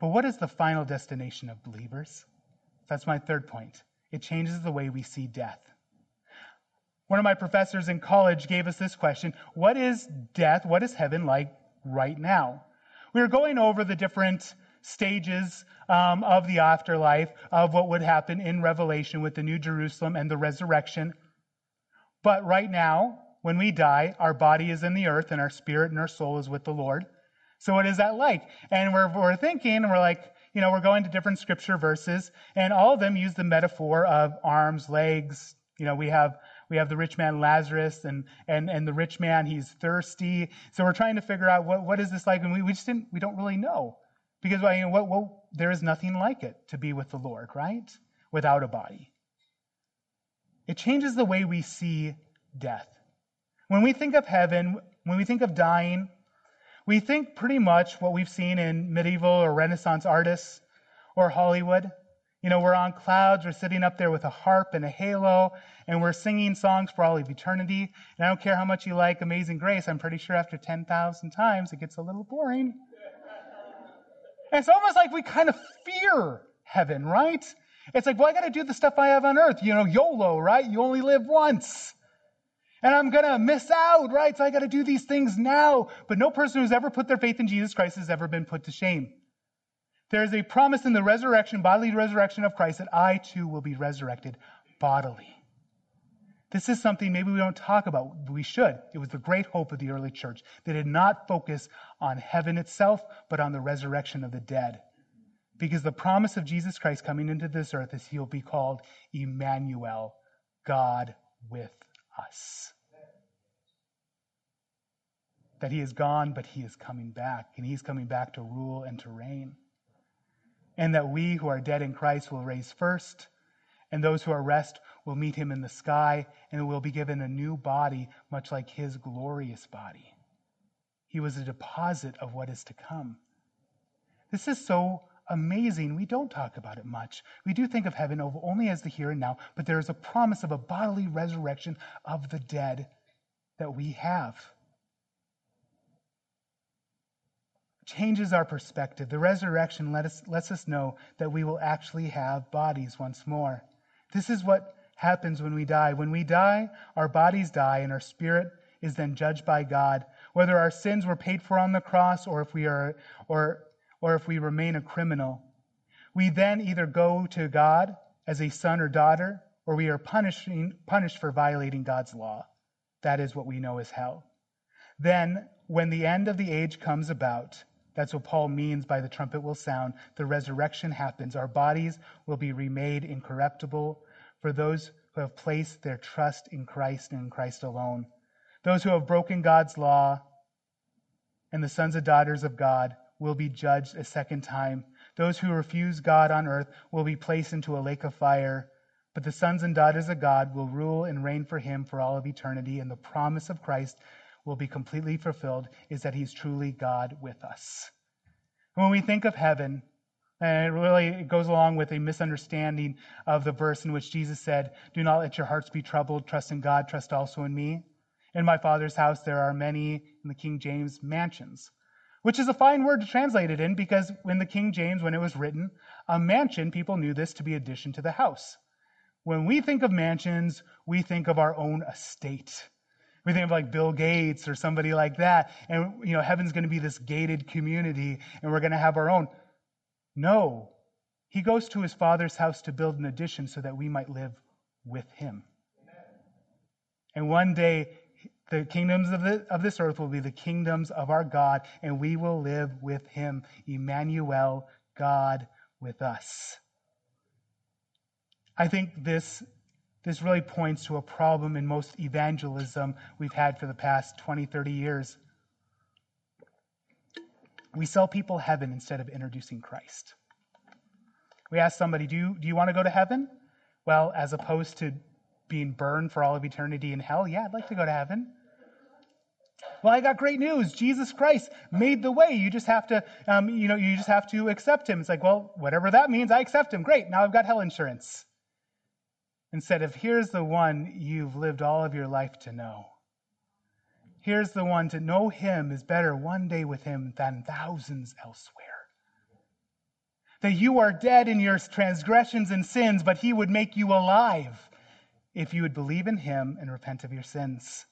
But what is the final destination of believers? That's my third point. It changes the way we see death. One of my professors in college gave us this question What is death? What is heaven like right now? We were going over the different stages um, of the afterlife, of what would happen in Revelation with the New Jerusalem and the resurrection. But right now, when we die, our body is in the earth and our spirit and our soul is with the Lord. So what is that like? And we're, we're thinking, and we're like, you know, we're going to different scripture verses, and all of them use the metaphor of arms, legs. You know, we have we have the rich man Lazarus and and and the rich man he's thirsty. So we're trying to figure out what what is this like, and we, we just didn't we don't really know. Because well, you know, there is nothing like it to be with the Lord, right? Without a body. It changes the way we see death. When we think of heaven, when we think of dying, we think pretty much what we've seen in medieval or Renaissance artists or Hollywood. You know, we're on clouds, we're sitting up there with a harp and a halo, and we're singing songs for all of eternity. And I don't care how much you like Amazing Grace, I'm pretty sure after 10,000 times it gets a little boring. It's almost like we kind of fear heaven, right? It's like, well, I got to do the stuff I have on earth. You know, YOLO, right? You only live once. And I'm going to miss out, right? So I got to do these things now. But no person who's ever put their faith in Jesus Christ has ever been put to shame. There is a promise in the resurrection, bodily resurrection of Christ, that I too will be resurrected bodily. This is something maybe we don't talk about, but we should. It was the great hope of the early church. They did not focus on heaven itself, but on the resurrection of the dead. Because the promise of Jesus Christ coming into this earth is he'll be called Emmanuel, God with us. That he is gone, but he is coming back, and he's coming back to rule and to reign. And that we who are dead in Christ will raise first, and those who are rest will meet him in the sky and will be given a new body, much like his glorious body. He was a deposit of what is to come. This is so amazing. We don't talk about it much. We do think of heaven only as the here and now, but there is a promise of a bodily resurrection of the dead. that we have. Changes our perspective. The resurrection let us, lets us know that we will actually have bodies once more. This is what happens when we die. When we die, our bodies die, and our spirit is then judged by God. Whether our sins were paid for on the cross or if we are or or if we remain a criminal. We then either go to God as a son or daughter, or we are punishing, punished for violating God's law. That is what we know as hell. Then, when the end of the age comes about, that's what Paul means by the trumpet will sound, the resurrection happens. Our bodies will be remade incorruptible for those who have placed their trust in Christ and in Christ alone. Those who have broken God's law and the sons and daughters of God will be judged a second time. Those who refuse God on earth will be placed into a lake of fire. But the sons and daughters of God will rule and reign for him for all of eternity, and the promise of Christ will be completely fulfilled is that he's truly God with us. When we think of heaven, and it really goes along with a misunderstanding of the verse in which Jesus said, Do not let your hearts be troubled. Trust in God, trust also in me. In my Father's house there are many, in the King James, mansions, which is a fine word to translate it in because in the King James, when it was written, a mansion, people knew this to be addition to the house. When we think of mansions, we think of our own estate. We think of like Bill Gates or somebody like that. And, you know, heaven's going to be this gated community and we're going to have our own. No. He goes to his father's house to build an addition so that we might live with him. And one day, the kingdoms of, the, of this earth will be the kingdoms of our God, and we will live with him. Emmanuel, God with us. I think this, this really points to a problem in most evangelism we've had for the past 20, 30 years. We sell people heaven instead of introducing Christ. We ask somebody, do you, do you want to go to heaven? Well, as opposed to being burned for all of eternity in hell, yeah, I'd like to go to heaven. Well, I got great news. Jesus Christ made the way. You just have to, um, you know, you just have to accept him. It's like, well, whatever that means, I accept him. Great. Now I've got hell insurance. Instead of, here's the one you've lived all of your life to know. Here's the one to know him is better one day with him than thousands elsewhere. That you are dead in your transgressions and sins, but he would make you alive if you would believe in him and repent of your sins.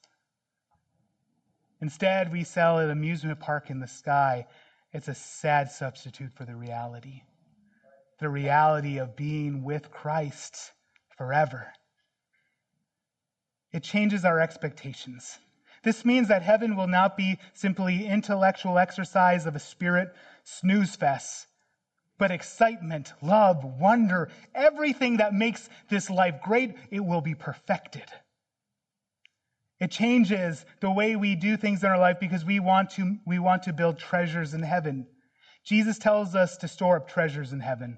Instead, we sell an amusement park in the sky. It's a sad substitute for the reality. The reality of being with Christ forever. It changes our expectations. This means that heaven will not be simply intellectual exercise of a spirit snooze fest, but excitement, love, wonder, everything that makes this life great, it will be perfected. It changes the way we do things in our life because we want to, we want to build treasures in heaven. Jesus tells us to store up treasures in heaven.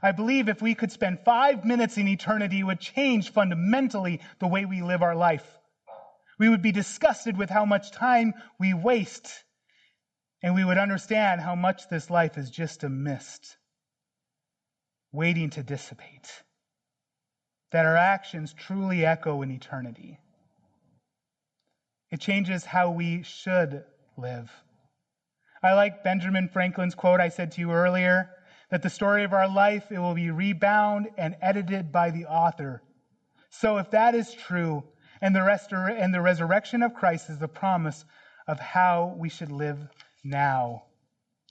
I believe if we could spend five minutes in eternity, it would change fundamentally the way we live our life. We would be disgusted with how much time we waste, and we would understand how much this life is just a mist, waiting to dissipate. That our actions truly echo in eternity. It changes how we should live. I like Benjamin Franklin's quote I said to you earlier that the story of our life it will be rebound and edited by the author. So if that is true, and the, restor- and the resurrection of Christ is the promise of how we should live now.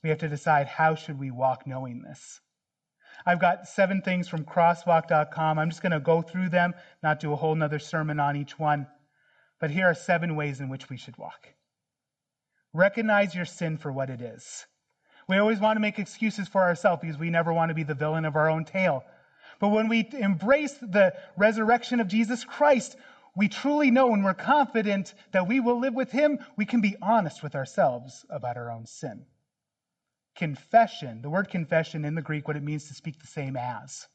We have to decide how should we walk knowing this. I've got seven things from crosswalk.com. I'm just going to go through them, not do a whole nother sermon on each one. But here are seven ways in which we should walk. Recognize your sin for what it is. We always want to make excuses for ourselves because we never want to be the villain of our own tale. But when we embrace the resurrection of Jesus Christ, we truly know and we're confident that we will live with Him, we can be honest with ourselves about our own sin. Confession, the word confession in the Greek, what it means to speak the same as.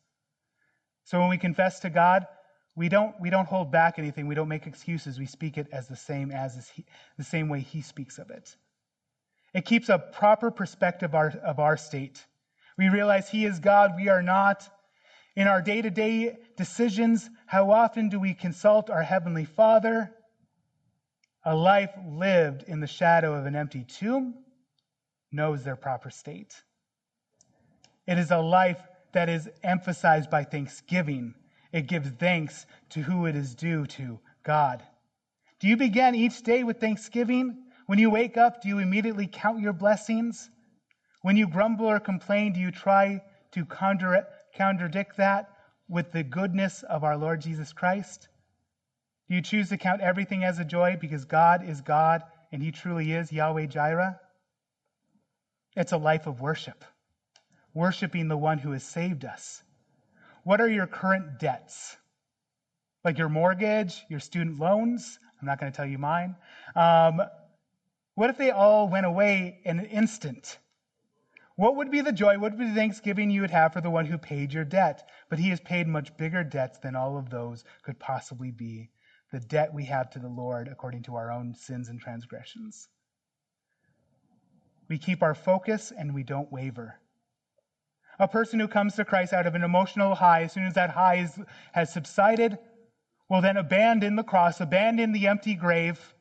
So when we confess to God, we don't, we don't hold back anything. We don't make excuses. We speak it as the same as, he, the same way He speaks of it. It keeps a proper perspective of our, of our state. We realize He is God, we are not. In our day to day decisions, how often do we consult our Heavenly Father? A life lived in the shadow of an empty tomb knows their proper state. It is a life that is emphasized by thanksgiving. It gives thanks to who it is due to God. Do you begin each day with thanksgiving? When you wake up, do you immediately count your blessings? When you grumble or complain, do you try to counter, contradict that with the goodness of our Lord Jesus Christ? Do you choose to count everything as a joy because God is God and He truly is Yahweh Jireh? It's a life of worship, worshiping the one who has saved us. What are your current debts? Like your mortgage, your student loans? I'm not going to tell you mine. Um, what if they all went away in an instant? What would be the joy, what would be the thanksgiving you would have for the one who paid your debt? But he has paid much bigger debts than all of those could possibly be. The debt we have to the Lord according to our own sins and transgressions. We keep our focus and we don't waver. A person who comes to Christ out of an emotional high, as soon as that high is, has subsided, will then abandon the cross, abandon the empty grave.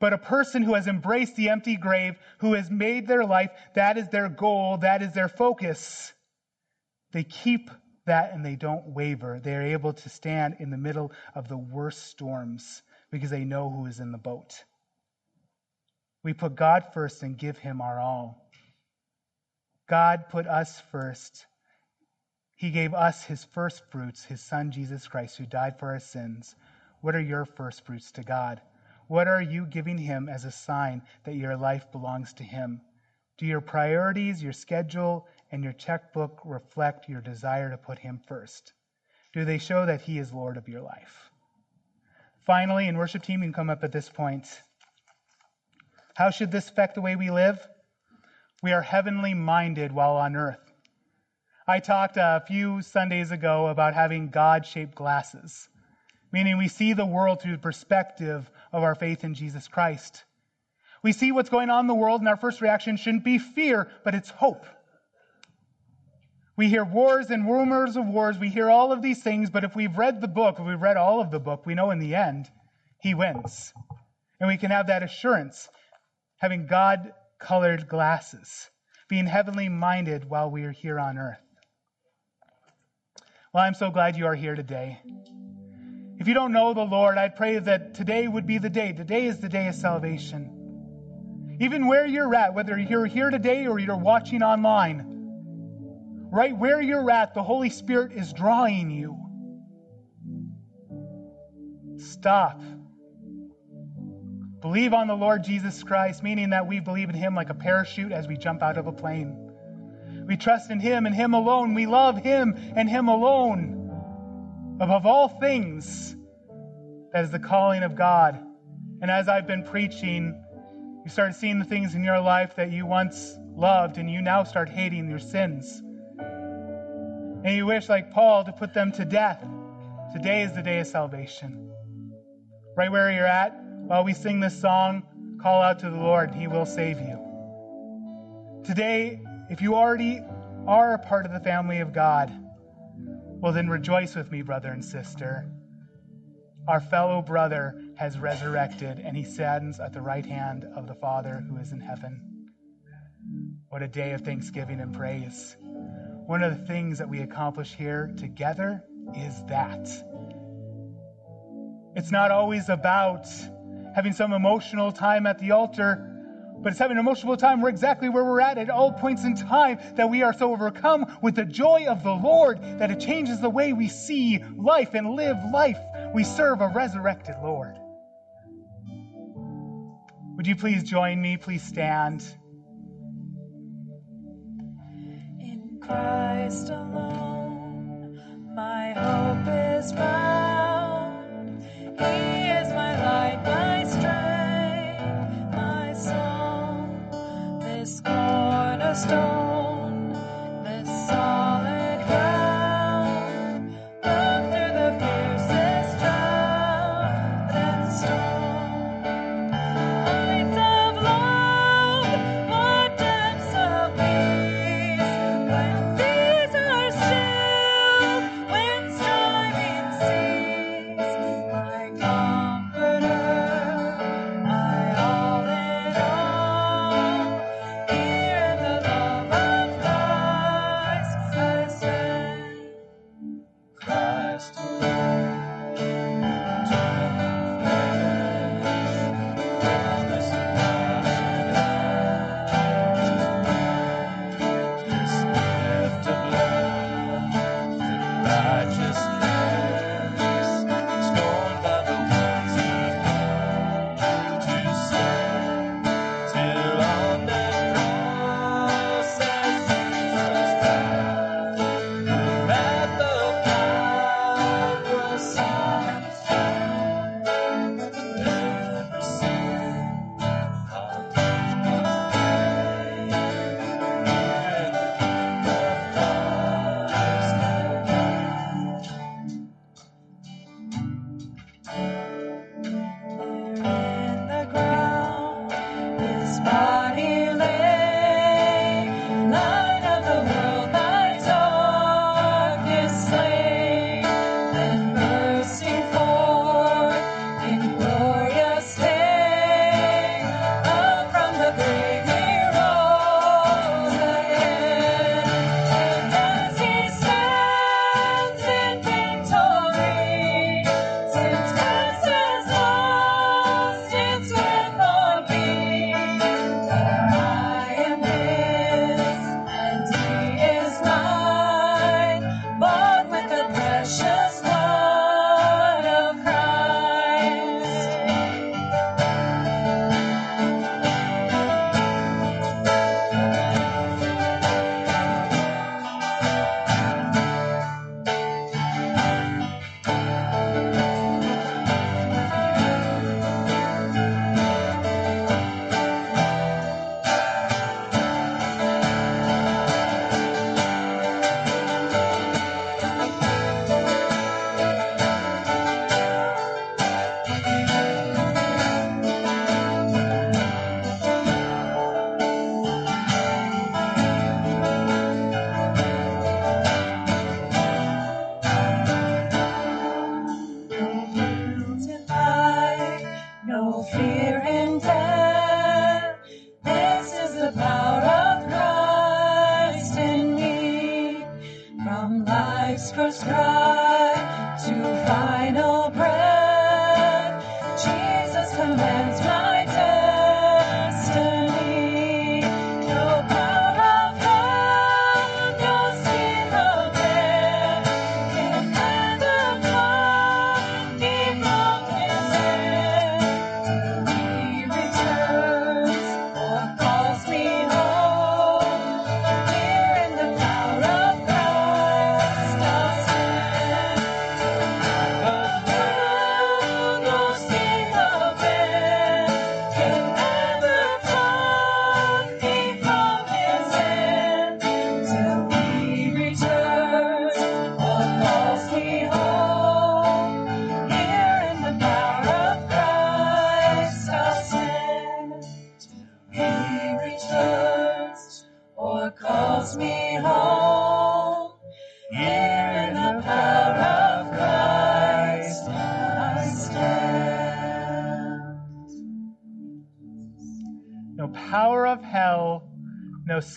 But a person who has embraced the empty grave, who has made their life, that is their goal, that is their focus. They keep that and they don't waver. They are able to stand in the middle of the worst storms because they know who is in the boat. We put God first and give him our all. God put us first. He gave us his first fruits, his son Jesus Christ, who died for our sins. What are your first fruits to God? What are you giving him as a sign that your life belongs to him? Do your priorities, your schedule, and your checkbook reflect your desire to put him first? Do they show that he is Lord of your life? Finally, in worship team, you can come up at this point. How should this affect the way we live? We are heavenly minded while on earth. I talked a few Sundays ago about having God shaped glasses, meaning we see the world through the perspective of our faith in Jesus Christ. We see what's going on in the world, and our first reaction shouldn't be fear, but it's hope. We hear wars and rumors of wars. We hear all of these things, but if we've read the book, if we've read all of the book, we know in the end, he wins. And we can have that assurance, having God colored glasses, being heavenly minded while we are here on earth. Well, I'm so glad you are here today. If you don't know the Lord, I pray that today would be the day. Today is the day of salvation. Even where you're at, whether you're here today or you're watching online, right where you're at, the Holy Spirit is drawing you. Stop. Believe on the Lord Jesus Christ, meaning that we believe in Him like a parachute as we jump out of a plane. We trust in Him and Him alone. We love Him and Him alone. Above all things, that is the calling of God. And as I've been preaching, you start seeing the things in your life that you once loved, and you now start hating your sins. And you wish, like Paul, to put them to death. Today is the day of salvation. Right where you're at, while we sing this song, call out to the Lord, He will save you. Today, if you already are a part of the family of God, well, then rejoice with me, brother and sister. Our fellow brother has resurrected, and he stands at the right hand of the Father who is in heaven. What a day of thanksgiving and praise. One of the things that we accomplish here together is that. It's not always about having some emotional time at the altar but it's having an emotional time. We're exactly where we're at at all points in time that we are so overcome with the joy of the Lord that it changes the way we see life and live life. We serve a resurrected Lord. Would you please join me? Please stand. In Christ alone, my hope is found. He is my light, my cornerstone, this solid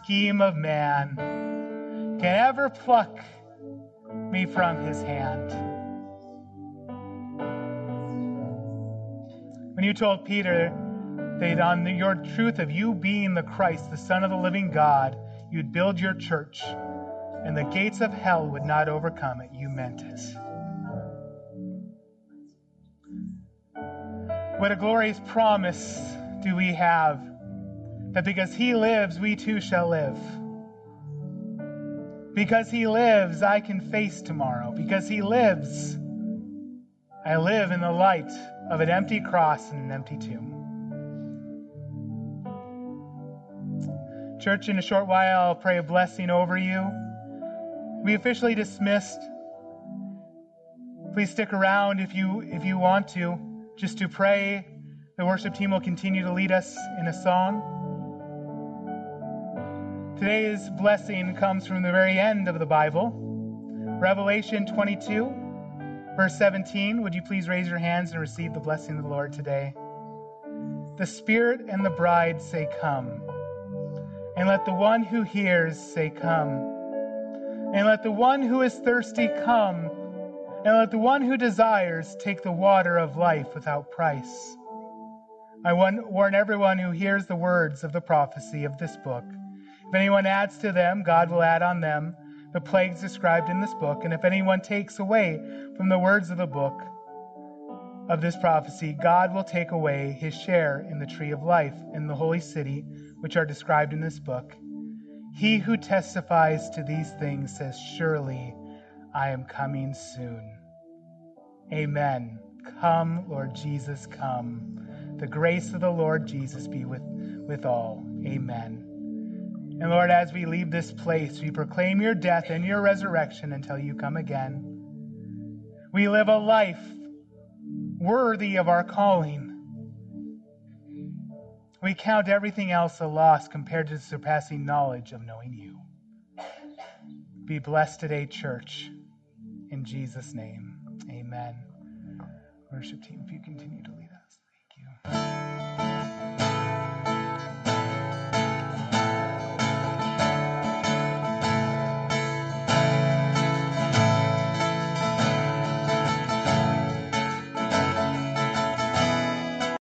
scheme of man can ever pluck me from his hand. When you told Peter that on the- your truth of you being the Christ, the Son of the living God, you'd build your church and the gates of hell would not overcome it, you meant it. What a glorious promise do we have that because he lives, we too shall live. Because he lives, I can face tomorrow. Because he lives, I live in the light of an empty cross and an empty tomb. Church, in a short while, I'll pray a blessing over you. We officially dismissed. Please stick around if you if you want to, just to pray. The worship team will continue to lead us in a song. Today's blessing comes from the very end of the Bible. Revelation 22, verse 17. Would you please raise your hands and receive the blessing of the Lord today? The Spirit and the bride say, Come. And let the one who hears say, Come. And let the one who is thirsty come. And let the one who desires take the water of life without price. I warn everyone who hears the words of the prophecy of this book. If anyone adds to them, God will add on them the plagues described in this book. And if anyone takes away from the words of the book of this prophecy, God will take away his share in the tree of life in the holy city, which are described in this book. He who testifies to these things says, Surely I am coming soon. Amen. Come, Lord Jesus, come. The grace of the Lord Jesus be with, with all. Amen. And Lord, as we leave this place, we proclaim your death and your resurrection until you come again. We live a life worthy of our calling. We count everything else a loss compared to the surpassing knowledge of knowing you. Be blessed today, church. In Jesus' name, amen. Worship team, if you continue to lead us. Thank you.